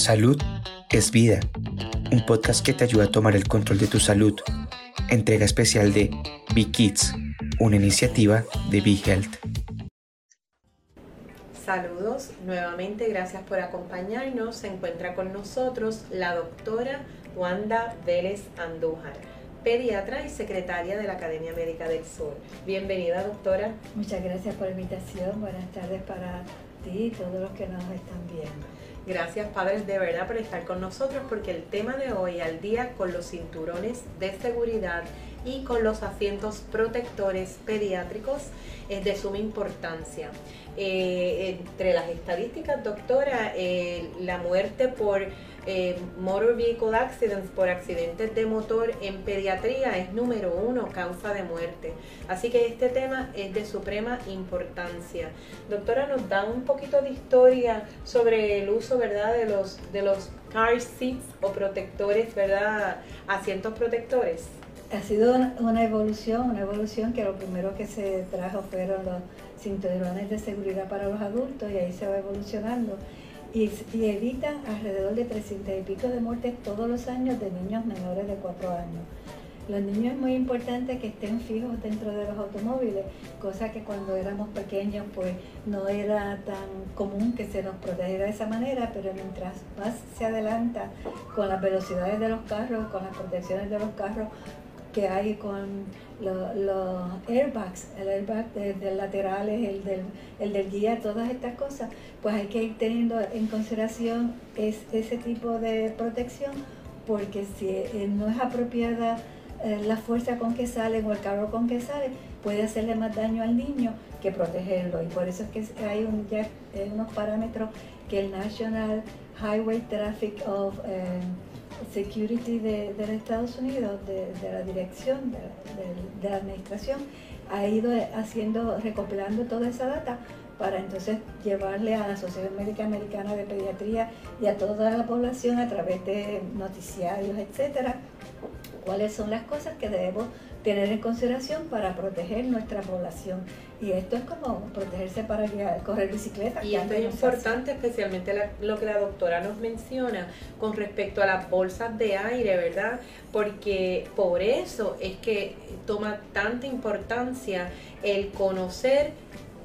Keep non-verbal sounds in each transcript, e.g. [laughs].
Salud es vida, un podcast que te ayuda a tomar el control de tu salud. Entrega especial de Be Kids, una iniciativa de Be Health. Saludos, nuevamente gracias por acompañarnos. Se encuentra con nosotros la doctora Wanda Vélez Andújar, pediatra y secretaria de la Academia Médica del Sur. Bienvenida, doctora. Muchas gracias por la invitación. Buenas tardes para ti y todos los que nos están viendo. Gracias padres de verdad por estar con nosotros porque el tema de hoy al día con los cinturones de seguridad y con los asientos protectores pediátricos es de suma importancia. Eh, entre las estadísticas, doctora, eh, la muerte por eh, motor vehicle accidents, por accidentes de motor en pediatría es número uno causa de muerte. Así que este tema es de suprema importancia. Doctora, nos da un poquito de historia sobre el uso, ¿verdad?, de los, de los car seats o protectores, ¿verdad?, asientos protectores. Ha sido una evolución, una evolución que lo primero que se trajo fueron los cinturones de seguridad para los adultos y ahí se va evolucionando y, evitan alrededor de 300 y pico de muertes todos los años de niños menores de 4 años. Los niños es muy importante que estén fijos dentro de los automóviles, cosa que cuando éramos pequeños pues no era tan común que se nos protegiera de esa manera, pero mientras más se adelanta con las velocidades de los carros, con las protecciones de los carros, que hay con los, airbags, el airbag de, laterales, el del, el del guía, todas estas cosas, pues hay que ir teniendo en consideración ese tipo de protección, porque si eh, no es apropiada eh, la fuerza con que sale o el carro con que sale, puede hacerle más daño al niño que protegerlo. Y por eso es que hay un, ya, eh, unos parámetros que el National Highway Traffic of Security de, los Estados Unidos, de, la dirección, de, la administración, ha ido haciendo, recopilando toda esa data para entonces llevarle a la Asociación Médica Americana de Pediatría y a toda la población a través de noticiarios, etcétera, cuáles son las cosas que debemos tener en consideración para proteger nuestra población. Y esto es como protegerse para correr bicicleta. Y esto es importante, especialmente lo que la doctora nos menciona con respecto a las bolsas de aire, ¿verdad? Porque por eso es que toma tanta importancia el conocer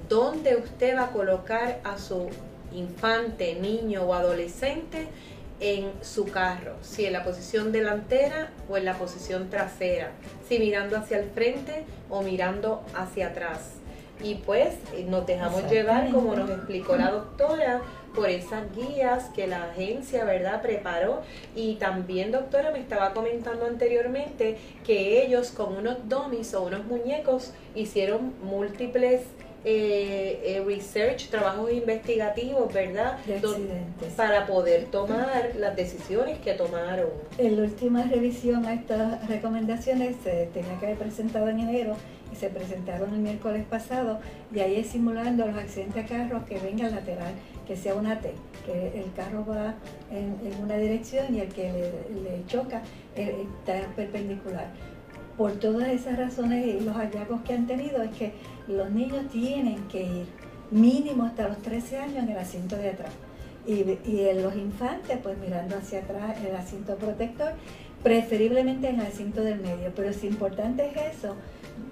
dónde usted va a colocar a su infante, niño o adolescente en su carro, si en la posición delantera o en la posición trasera, si mirando hacia el frente o mirando hacia atrás. Y pues eh, nos dejamos llevar, como nos explicó la doctora, por esas guías que la agencia, ¿verdad?, preparó. Y también, doctora, me estaba comentando anteriormente que ellos con unos dummies o unos muñecos hicieron múltiples eh, eh, research, trabajos investigativos, ¿verdad? Para poder tomar las decisiones que tomaron. En la última revisión a estas recomendaciones se tenía que haber presentado en enero y se presentaron el miércoles pasado y ahí es simulando los accidentes de carros que venga lateral, que sea una T, que el carro va en, una dirección y el que le, choca eh, está perpendicular por todas esas razones y los hallazgos que han tenido es que los niños tienen que ir mínimo hasta los 13 años en el asiento de atrás. Y, en los infantes, pues mirando hacia atrás el asiento protector, preferiblemente en el asiento del medio. Pero si importante es eso,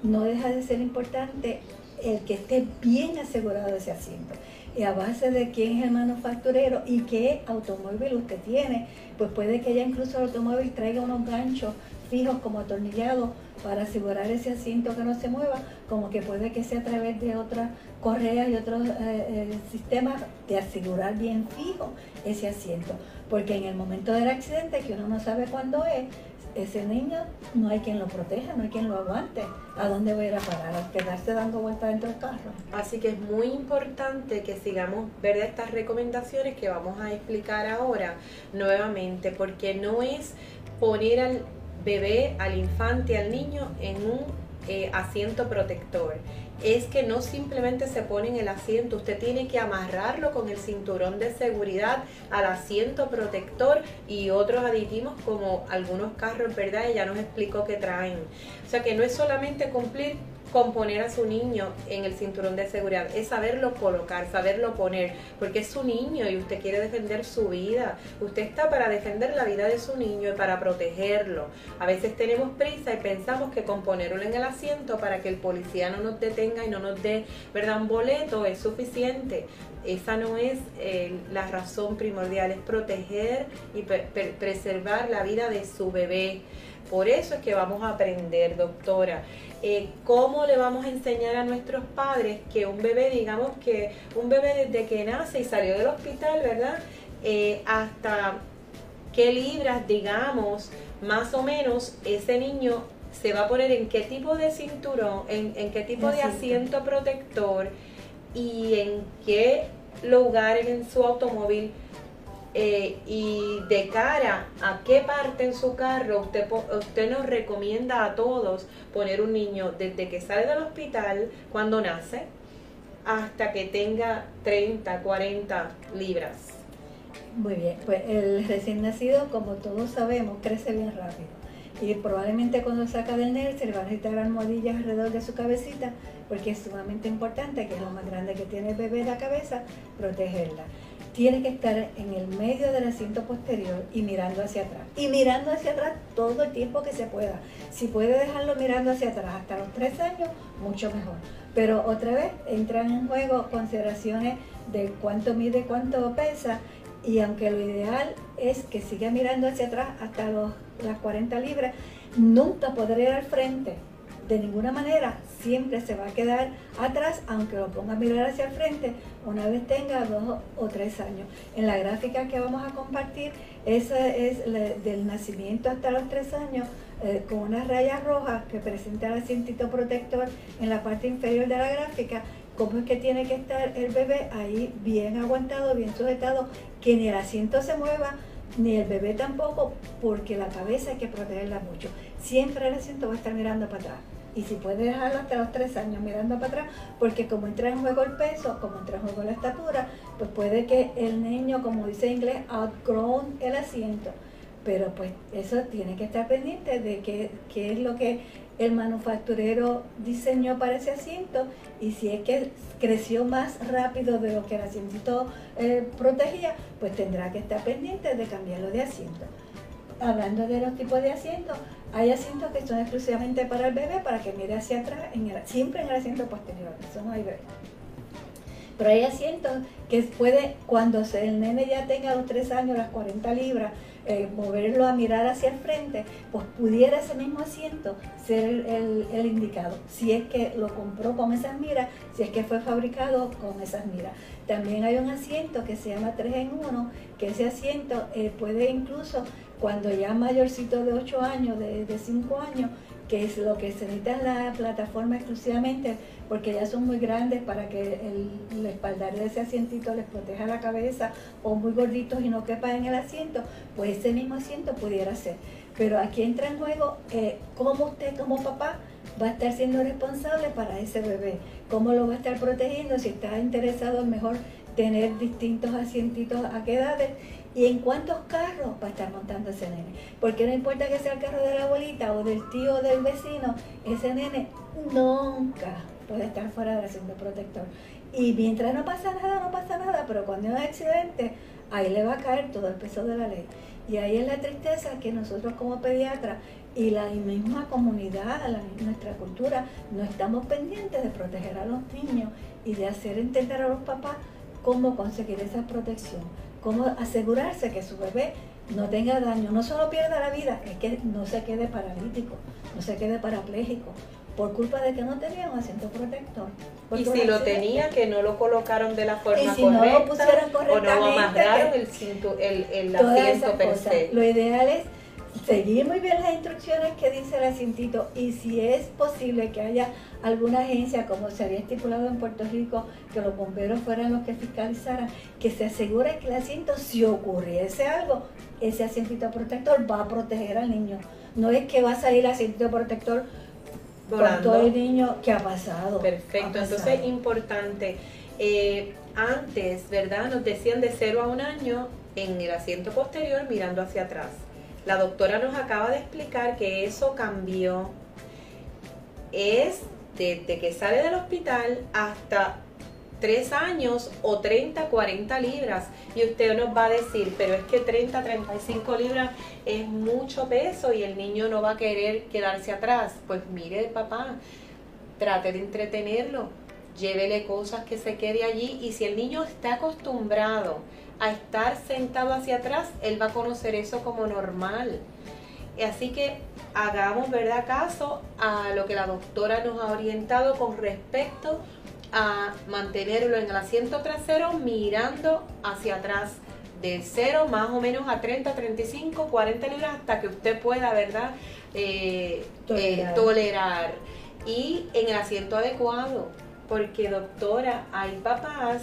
no deja de ser importante el que esté bien asegurado ese asiento. Y a base de quién es el manufacturero y qué automóvil usted tiene, pues puede que ya incluso el automóvil traiga unos ganchos fijos como atornillados para asegurar ese asiento que no se mueva, como que puede que sea a través de otras correas y otros eh, eh, sistemas de asegurar bien fijo ese asiento. Porque en el momento del accidente, que uno no sabe cuándo es, ese niño no hay quien lo proteja, no hay quien lo aguante. ¿A dónde va a ir a parar? A quedarse dando vueltas dentro del carro. Así que es muy importante que sigamos ver estas recomendaciones que vamos a explicar ahora nuevamente, porque no es poner al bebé, al infante, al niño en un eh, asiento protector. Es que no simplemente se pone en el asiento, usted tiene que amarrarlo con el cinturón de seguridad al asiento protector y otros aditivos como algunos carros, ¿verdad? Ella nos explicó que traen. O sea que no es solamente cumplir componer a su niño en el cinturón de seguridad, es saberlo colocar, saberlo poner, porque es su niño y usted quiere defender su vida. Usted está para defender la vida de su niño y para protegerlo. A veces tenemos prisa y pensamos que con ponerlo en el asiento para que el policía no nos detenga y no nos dé ¿verdad? un boleto es suficiente. Esa no es eh, la razón primordial, es proteger y preservar la vida de su bebé. Por eso es que vamos a aprender, doctora. Eh, ¿Cómo le vamos a enseñar a nuestros padres que un bebé, digamos que un bebé desde que nace y salió del hospital, ¿verdad? Eh, hasta qué libras, digamos, más o menos ese niño se va a poner en qué tipo de cinturón, en, en qué tipo de asiento protector y en qué lugar en su automóvil eh, y de cara a qué parte en su carro usted, usted nos recomienda a todos poner un niño desde que sale del hospital cuando nace hasta que tenga 30, 40 libras. Muy bien, pues el recién nacido, como todos sabemos, crece bien rápido. Y probablemente cuando saca del NER se le van a necesitar almohadillas alrededor de su cabecita, porque es sumamente importante, que lo más grande que tiene el bebé la cabeza, protegerla tiene que estar en el medio del asiento posterior y mirando hacia atrás. Y mirando hacia atrás todo el tiempo que se pueda. Si puede dejarlo mirando hacia atrás hasta los tres años, mucho mejor. Pero otra vez entran en juego consideraciones de cuánto mide, cuánto pesa. Y aunque lo ideal es que siga mirando hacia atrás hasta los, las 40 libras, nunca podrá ir al frente de ninguna manera siempre se va a quedar atrás, aunque lo ponga a mirar hacia el frente, una vez tenga dos o tres años. En la gráfica que vamos a compartir, esa es del nacimiento hasta los tres años, eh, con una raya roja que presenta el asientito protector en la parte inferior de la gráfica, cómo es que tiene que estar el bebé ahí bien aguantado, bien sujetado, que ni el asiento se mueva, ni el bebé tampoco, porque la cabeza hay que protegerla mucho. Siempre el asiento va a estar mirando para atrás y si puede dejarlo hasta los tres años mirando para atrás, porque como entra en juego el peso, como entra en juego la estatura, pues puede que el niño, como dice en inglés, outgrown el asiento. Pero pues eso tiene que estar pendiente de qué, qué es lo que el manufacturero diseñó para ese asiento y si es que creció más rápido de lo que el asiento eh, protegía, pues tendrá que estar pendiente de cambiarlo de asiento. Hablando de los tipos de asientos, hay asientos que son exclusivamente para el bebé, para que mire hacia atrás, siempre en el asiento posterior, eso no hay bebé. Pero hay asientos que puede, cuando el nene ya tenga los 3 años, las 40 libras, eh, moverlo a mirar hacia el frente, pues pudiera ese mismo asiento ser el, indicado. Si es que lo compró con esas miras, si es que fue fabricado con esas miras. También hay un asiento que se llama 3 en 1, que ese asiento eh, puede incluso cuando ya mayorcito de 8 años, de, 5 años, que es lo que se necesita en la plataforma exclusivamente, porque ya son muy grandes para que el, espaldar de ese asientito les proteja la cabeza, o muy gorditos y no quepan en el asiento, pues ese mismo asiento pudiera ser. Pero aquí entra en juego eh, cómo usted como papá va a estar siendo responsable para ese bebé, cómo lo va a estar protegiendo, si está interesado mejor tener distintos asientitos a qué edades y en cuántos carros va a estar montando ese nene. Porque no importa que sea el carro de la abuelita o del tío o del vecino, ese nene nunca puede estar fuera del asiento protector. Y mientras no pasa nada, no pasa nada, pero cuando hay un accidente, ahí le va a caer todo el peso de la ley. Y ahí es la tristeza que nosotros como pediatras y la misma comunidad, nuestra cultura, no estamos pendientes de proteger a los niños y de hacer entender a los papás cómo conseguir esa protección cómo asegurarse que su bebé no tenga daño, no solo pierda la vida, es que no se quede paralítico, no se quede parapléjico, por culpa de que no tenía un asiento protector. Y si lo tenía, que no lo colocaron de la forma correcta, no lo pusieron correctamente, o no amarraron el, el, el asiento per se. Lo ideal es seguir muy bien las instrucciones que dice el asientito y si es posible que haya alguna agencia, como se había estipulado en Puerto Rico, que los bomberos fueran los que fiscalizaran, que se asegure que el asiento, si ocurriese algo, ese asientito protector va a proteger al niño. No es que va a salir el asientito protector Volando. con todo el niño que ha pasado. Perfecto, entonces importante. Eh, antes, ¿verdad? Nos decían de 0 a un año en el asiento posterior mirando hacia atrás. La doctora nos acaba de explicar que eso cambió. Es desde que sale del hospital hasta 3 años o 30, 40 libras. Y usted nos va a decir, pero es que 30, 35 libras es mucho peso y el niño no va a querer quedarse atrás. Pues mire, papá, trate de entretenerlo, llévele cosas que se quede allí y si el niño está acostumbrado a estar sentado hacia atrás, él va a conocer eso como normal. Así que hagamos verdad caso a lo que la doctora nos ha orientado con respecto a mantenerlo en el asiento trasero mirando hacia atrás de 0 más o menos a 30, 35, 40 libras hasta que usted pueda, ¿verdad? Eh, eh, tolerar. Y en el asiento adecuado, porque doctora, hay papás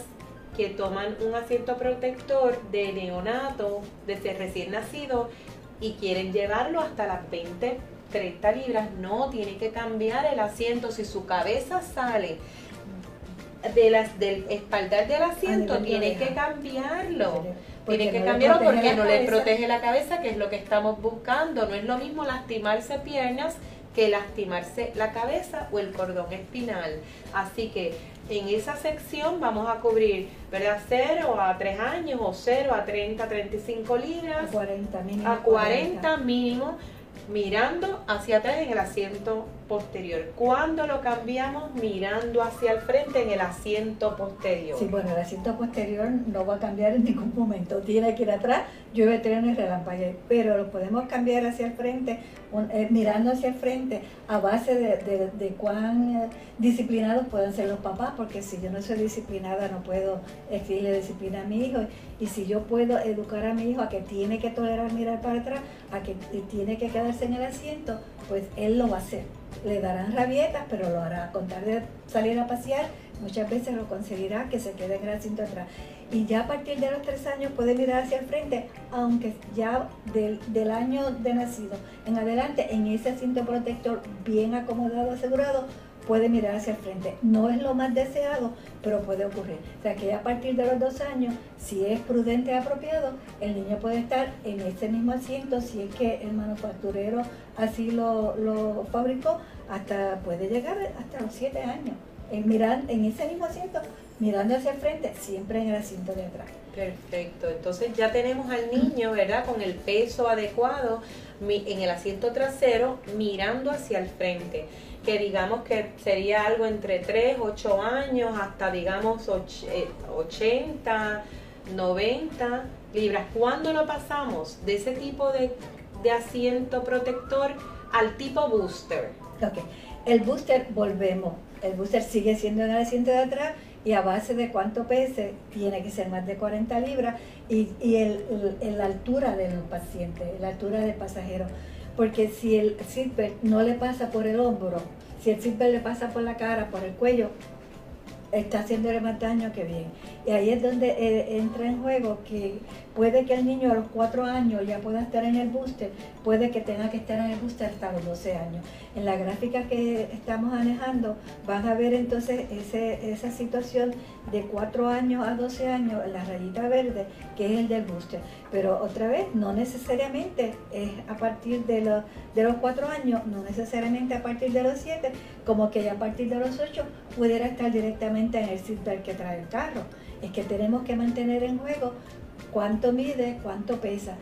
que toman un asiento protector de neonato, desde recién nacido, y quieren llevarlo hasta las 20, 30 libras. No, tiene que cambiar el asiento. Si su cabeza sale de las del espaldar del asiento tiene que cambiarlo. Tiene que cambiarlo porque no le protege la cabeza, que es lo que estamos buscando. No es lo mismo lastimarse piernas que lastimarse la cabeza o el cordón espinal. Así que en esa sección vamos a cubrir, ¿verdad? 0 a 3 años o 0 a 30, 35 libras. A 40 mínimo. A 40 mínimo mirando hacia atrás en el asiento posterior. Cuando lo cambiamos mirando hacia el frente en el asiento posterior. Sí, bueno, el asiento posterior no va a cambiar en ningún momento. Tiene que ir atrás, llueve, trueno y relampaguea. Pero lo podemos cambiar hacia el frente, eh, mirando hacia el frente, a base de, cuán eh, disciplinados pueden ser los papás, porque si yo no soy disciplinada no puedo exigirle disciplina a mi hijo. Y si yo puedo educar a mi hijo a que tiene que tolerar mirar para atrás, a que tiene que quedarse en el asiento, pues él lo va a hacer le darán rabietas, pero lo hará. Con tal de salir a pasear, muchas veces lo conseguirá que se quede en el asiento atrás. Y ya a partir de los tres años puede mirar hacia el frente, aunque ya del, del año de nacido en adelante, en ese asiento protector bien acomodado, asegurado, puede mirar hacia el frente. No es lo más deseado, pero puede ocurrir. O sea que a partir de los dos años, si es prudente y apropiado, el niño puede estar en ese mismo asiento, si es que el manufacturero así lo, lo fabricó, hasta puede llegar hasta los siete años. En, en ese mismo asiento, mirando hacia el frente, siempre en el asiento de atrás. Perfecto, entonces ya tenemos al niño, ¿verdad? Con el peso adecuado en el asiento trasero, mirando hacia el frente que digamos que sería algo entre 3, 8 años hasta digamos 80, 90 eh, libras. ¿Cuándo lo pasamos de ese tipo de, asiento protector al tipo booster? Ok, el booster volvemos. El booster sigue siendo en el asiento de atrás y a base de cuánto pese, tiene que ser más de 40 libras y, y el, la altura del paciente, la altura del pasajero porque si el seatbelt no le pasa por el hombro, si el seatbelt le pasa por la cara, por el cuello, está haciéndole más daño que bien. Y ahí es donde eh, entra en juego que puede que el niño a los 4 años ya pueda estar en el booster, puede que tenga que estar en el booster hasta los 12 años. En la gráfica que estamos manejando van a ver entonces esa situación de 4 años a 12 años, la rayita verde, que es el del booster. Pero otra vez, no necesariamente es a partir de los, de los 4 años, no necesariamente a partir de los 7, como que ya a partir de los 8 pudiera estar directamente en el seatbelt que trae el carro. Es que tenemos que mantener en juego cuánto mide, cuánto pesa.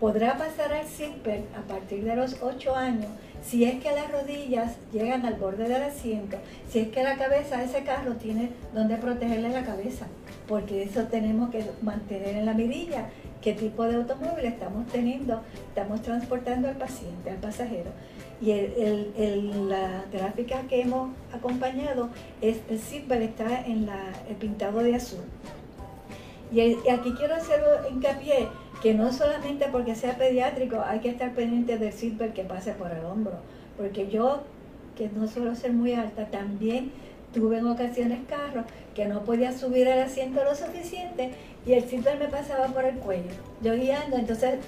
Podrá pasar al seatbelt a partir de los 8 años si es que las rodillas llegan al borde del asiento, si es que la cabeza de ese carro tiene donde protegerle la cabeza, porque eso tenemos que mantener en la mirilla qué tipo de automóvil estamos teniendo, estamos transportando al paciente, al pasajero. Y el, la gráfica que hemos acompañado es el seatbelt está en el pintado de azul. Y aquí quiero hacer hincapié que no solamente porque sea pediátrico hay que estar pendiente del seatbelt que pase por el hombro, porque yo, que no suelo ser muy alta, también tuve en ocasiones carros que no podía subir al asiento lo suficiente y el seatbelt me pasaba por el cuello. Yo guiando, entonces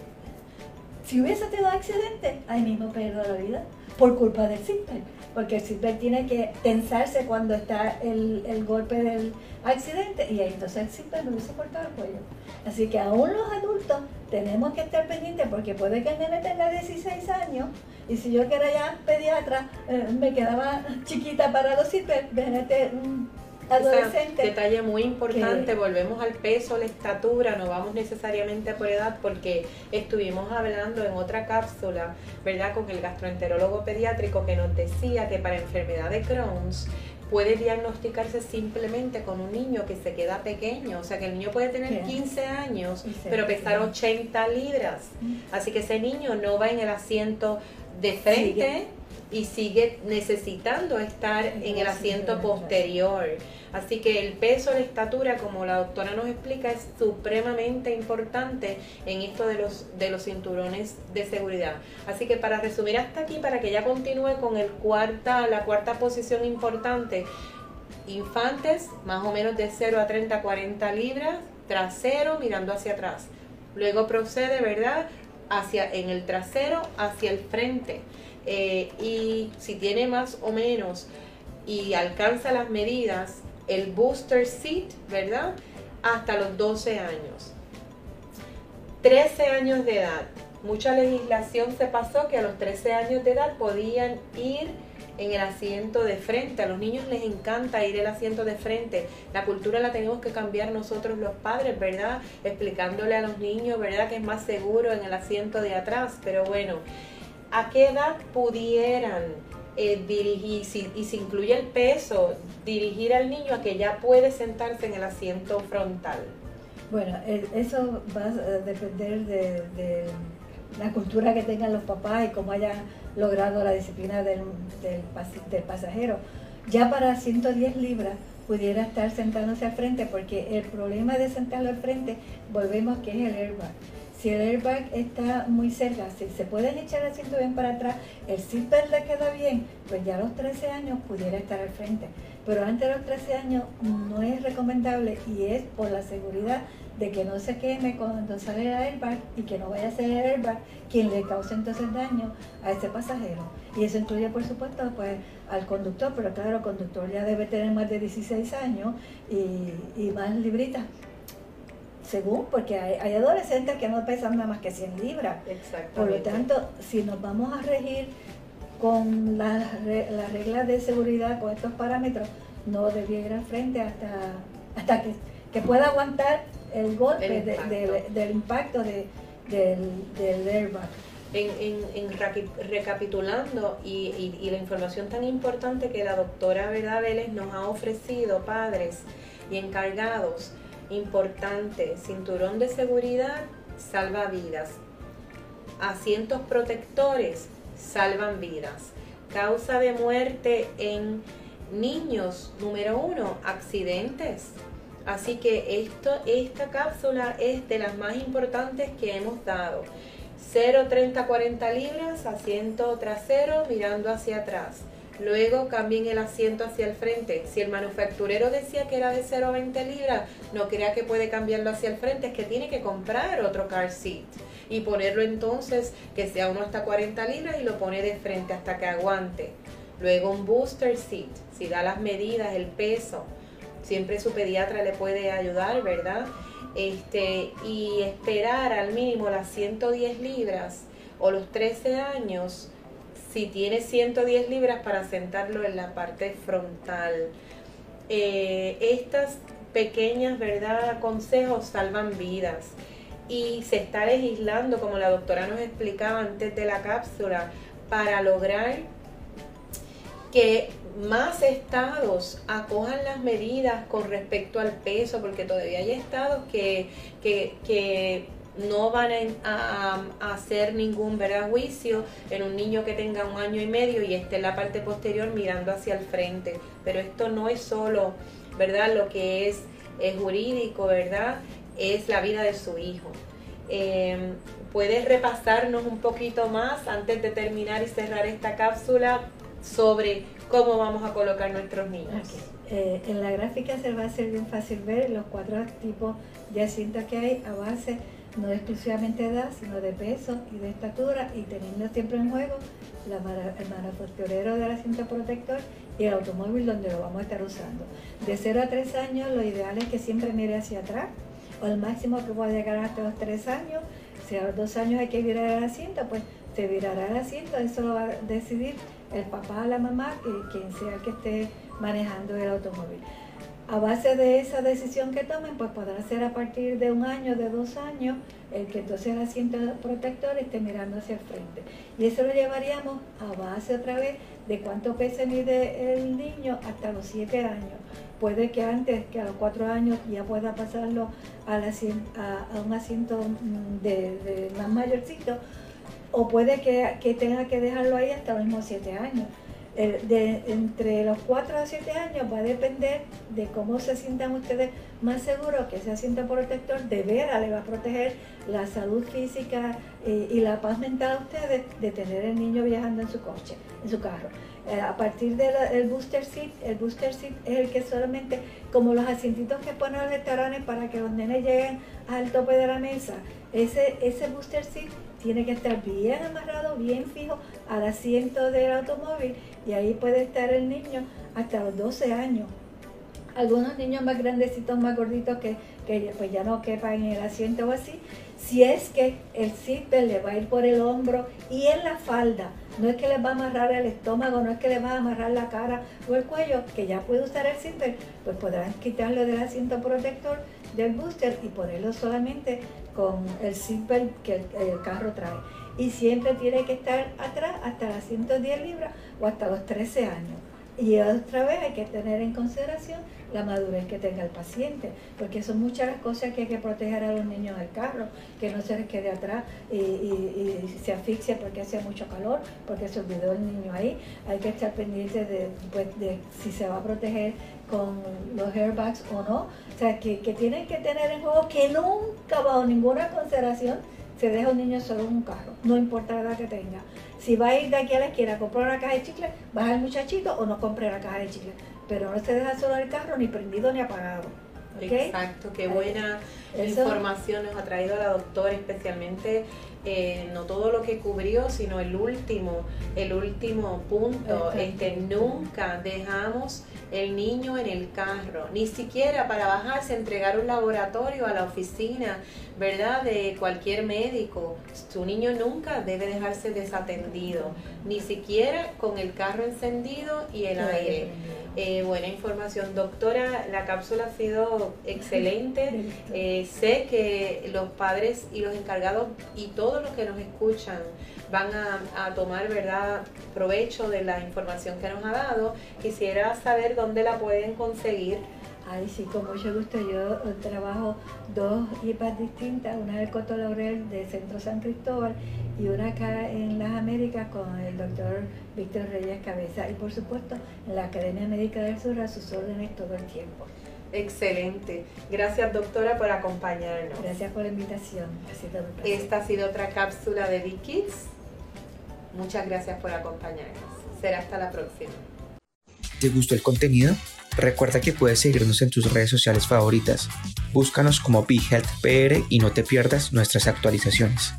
Si hubiese tenido accidente, ahí mismo perdió la vida por culpa del zipper, porque el zipper tiene que tensarse cuando está el, el golpe del accidente y ahí entonces el zipper no hubiese cortado el cuello. Así que aún los adultos tenemos que estar pendientes porque puede que el nene tenga 16 años y si yo que era ya pediatra eh, me quedaba chiquita para los zippers, venete un adolescente. detalle muy importante, volvemos al peso, la estatura, no vamos necesariamente por edad porque estuvimos hablando en otra cápsula, ¿verdad? Con el gastroenterólogo pediátrico que nos decía que para enfermedad de Crohn's puede diagnosticarse simplemente con un niño que se queda pequeño, o sea que el niño puede tener 15 años, pero pesar 80 libras, así que ese niño no va en el asiento de frente y sigue necesitando estar en el asiento posterior. Así que el peso, la estatura, como la doctora nos explica, es supremamente importante en esto de los, de los cinturones de seguridad. Así que para resumir hasta aquí, para que ya continúe con el cuarta, la cuarta posición importante, infantes más o menos de 0 a 30, 40 libras, trasero mirando hacia atrás. Luego procede, ¿verdad? Hacia, en el trasero hacia el frente. Eh, y si tiene más o menos y alcanza las medidas, el booster seat, ¿verdad? Hasta los 12 años. 13 años de edad. Mucha legislación se pasó que a los 13 años de edad podían ir en el asiento de frente. A los niños les encanta ir el asiento de frente. La cultura la tenemos que cambiar nosotros los padres, ¿verdad? Explicándole a los niños, ¿verdad? Que es más seguro en el asiento de atrás. Pero bueno, ¿a qué edad pudieran eh, dirigir, y si incluye el peso, dirigir al niño a que ya puede sentarse en el asiento frontal? Bueno, eso va a depender de, la cultura que tengan los papás y cómo hayan logrado la disciplina del, pasajero. Ya para 110 libras pudiera estar sentándose al frente porque el problema de sentarlo al frente, volvemos que es el airbag si el airbag está muy cerca, si se pueden echar el asiento bien para atrás, el zipper le queda bien, pues ya a los 13 años pudiera estar al frente. Pero antes de los 13 años no es recomendable y es por la seguridad de que no se queme cuando sale el airbag y que no vaya a ser el airbag quien le cause entonces daño a ese pasajero. Y eso incluye, por supuesto, pues al conductor, pero claro, el conductor ya debe tener más de 16 años y, y más libritas según, porque hay, adolescentes que no pesan nada más que 100 libras. Por lo tanto, si nos vamos a regir con las la reglas de seguridad, con estos parámetros, no debiera ir al frente hasta, hasta que, que pueda aguantar el golpe del impacto de, del, airbag. En, en, recapitulando y, y, la información tan importante que la doctora Veda Vélez nos ha ofrecido, padres y encargados, Importante, cinturón de seguridad salva vidas. Asientos protectores salvan vidas. Causa de muerte en niños, número uno, accidentes. Así que esto, esta cápsula es de las más importantes que hemos dado. 0, 30, 40 libras, asiento trasero mirando hacia atrás. Luego cambien el asiento hacia el frente. Si el manufacturero decía que era de 0 a 20 libras, no crea que puede cambiarlo hacia el frente, es que tiene que comprar otro car seat y ponerlo entonces que sea uno hasta 40 libras y lo pone de frente hasta que aguante. Luego un booster seat, si da las medidas, el peso, siempre su pediatra le puede ayudar, ¿verdad? Este, y esperar al mínimo las 110 libras o los 13 años si tiene 110 libras para sentarlo en la parte frontal. Eh, estas pequeñas, ¿verdad? Consejos salvan vidas. Y se está legislando, como la doctora nos explicaba antes de la cápsula, para lograr que más estados acojan las medidas con respecto al peso, porque todavía hay estados que, que no van a, hacer ningún ¿verdad? juicio en un niño que tenga un año y medio y esté en la parte posterior mirando hacia el frente. Pero esto no es solo, ¿verdad? Lo que es, jurídico, ¿verdad? Es la vida de su hijo. Em, ¿Puedes repasarnos un poquito más antes de terminar y cerrar esta cápsula sobre cómo vamos a colocar nuestros niños? Eh, en la gráfica se va a ser bien fácil ver los cuatro tipos de asientos que hay a base no exclusivamente de edad, sino de peso y de estatura y teniendo siempre en juego la, el manufacturero del asiento protector y el automóvil donde lo vamos a estar usando. De 0 a 3 años lo ideal es que siempre mire hacia atrás o el máximo que pueda llegar hasta los 3 años. Si a los 2 años hay que virar el asiento, pues se virará el asiento, eso lo va a decidir el papá la mamá, quien sea el que esté manejando el automóvil. A base de esa decisión que tomen, pues podrá ser a partir de un año, de dos años, el que entonces el asiento protector esté mirando hacia el frente. Y eso lo llevaríamos a base otra vez de cuánto peso mide el niño hasta los siete años. Puede que antes, que a los cuatro años ya pueda pasarlo a, un asiento mm, de, más mayorcito, o puede que tenga que dejarlo ahí hasta los mismos siete años de, entre los 4 a 7 años va a depender de cómo se sientan ustedes más seguros que ese asiento protector de veras le va a proteger la salud física eh, y la paz mental a ustedes de tener el niño viajando en su coche, en su carro. Eh, a partir del booster seat, el booster seat es el que solamente, como los asientitos que ponen los restaurantes para que los nenes lleguen al tope de la mesa, ese, ese booster seat tiene que estar bien amarrado, bien fijo al asiento del automóvil y ahí puede estar el niño hasta los 12 años. Algunos niños más grandecitos, más gorditos que, pues ya no quepan en el asiento o así, si es que el zipper le va a ir por el hombro y en la falda, no es que le va a amarrar el estómago, no es que le va a amarrar la cara o el cuello, que ya puede usar el zipper, pues podrán quitarlo del asiento protector del booster y ponerlo solamente con el zipper que el, carro trae. Y siempre tiene que estar atrás hasta las 110 libras o hasta los 13 años. Y otra vez hay que tener en consideración la madurez que tenga el paciente, porque son muchas las cosas que hay que proteger a los niños del carro, que no se les quede atrás y, se asfixia porque hace mucho calor, porque se olvidó el niño ahí. Hay que estar pendiente de, pues, de si se va a proteger con los airbags o no. O sea, que, que tienen que tener en juego que nunca bajo ninguna consideración se deja un niño solo en un carro, no importa la edad que tenga. Si va a ir de aquí a la esquina a comprar una caja de chicle, baja el muchachito o no compre la caja de chicle. Pero no se deja solo el carro ni prendido ni apagado. Exacto, qué buena información nos ha traído la doctora, especialmente eh, no todo lo que cubrió, sino el último, el último punto, este nunca dejamos el niño en el carro, ni siquiera para bajarse, entregar un laboratorio a la oficina, ¿verdad? De cualquier médico. Su niño nunca debe dejarse desatendido, ni siquiera con el carro encendido y el aire. Eh, buena información. Doctora, la cápsula ha sido excelente. [laughs] Eh, sé que los padres y los encargados y todos los que nos escuchan van a, tomar verdad provecho de la información que nos ha dado. Quisiera saber dónde la pueden conseguir. Ay, sí, con mucho gusto. Yo trabajo dos IPAs distintas, una del Coto Laurel de Centro San Cristóbal y una acá en las Américas con el doctor Víctor Reyes Cabeza y por supuesto en la Academia Médica del Sur a sus órdenes todo el tiempo. Excelente. Gracias doctora por acompañarnos. Gracias por la invitación. Esta ha sido otra cápsula de Big Kids. Muchas gracias por acompañarnos. Será hasta la próxima. ¿Te gustó el contenido? Recuerda que puedes seguirnos en tus redes sociales favoritas. Búscanos como Big Health PR y no te pierdas nuestras actualizaciones.